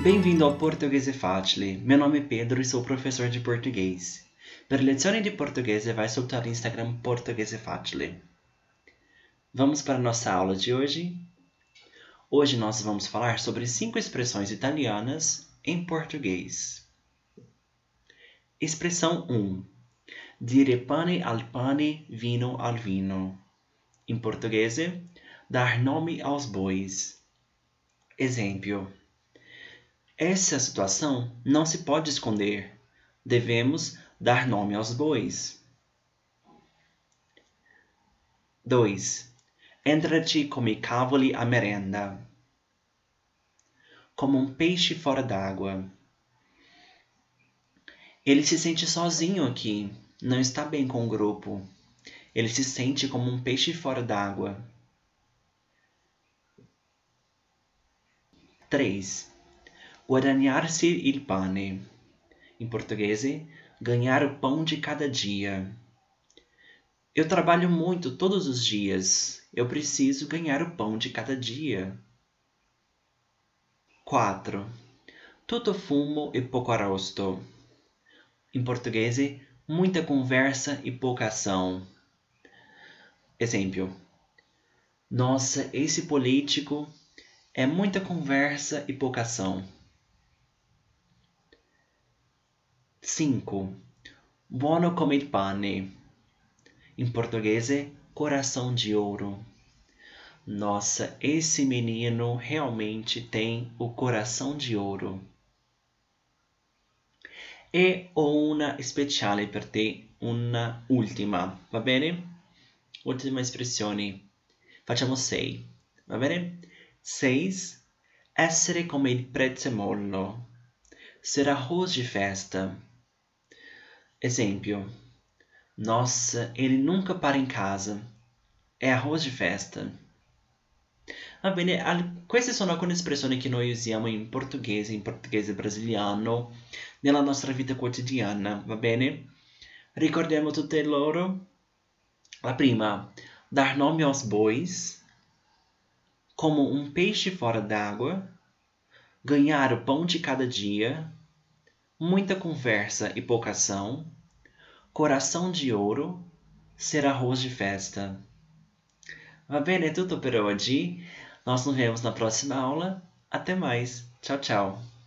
Bem-vindo ao Portuguese Facile. Meu nome é Pedro e sou professor de português. Per lezioni di portoghese vai soltar o Instagram Portuguese Facile. Vamos para a nossa aula de hoje? Hoje nós vamos falar sobre cinco expressões italianas em português. Expressão 1. Dire pane al pane, vino al vino. Em português, dar nome aos bois. Exemplo. Essa situação não se pode esconder. Devemos dar nome aos bois. 2. Entra-te come cavoli a merenda. Como um peixe fora d'água. Ele se sente sozinho aqui, não está bem com o grupo. Ele se sente como um peixe fora d'água. 3 guadagnarsi il pane. Em português, ganhar o pão de cada dia. Eu trabalho muito todos os dias. Eu preciso ganhar o pão de cada dia. 4. Tutto fumo e pouco arrosto. Em português, muita conversa e pouca ação. Exemplo. Nossa, esse político é muita conversa e pouca ação. 5. Buono come il pane. Em português, coração de ouro. Nossa, esse menino realmente tem o coração de ouro. E ho una speciale per te, una ultima, va bene? Ultima espressione. Facciamo sei, va bene? Seis. Essere come il prezzemolo. Ser arroz de festa. Exemplo. Nossa, ele nunca para em casa. É arroz de festa. Va bene, queste sono alcune espressioni che noi usiamo in portoghese, in portoghese brasiliano, nella nostra vita quotidiana, va bene? Ricordiamo tutte loro? La prima, dar nome aos bois, como um peixe fora d'água, ganhar o pão de cada dia, muita conversa e pouca ação, coração de ouro, ser arroz de festa. Va bene, é tudo por hoje. Nós nos vemos na próxima aula. Até mais. Tchau, tchau.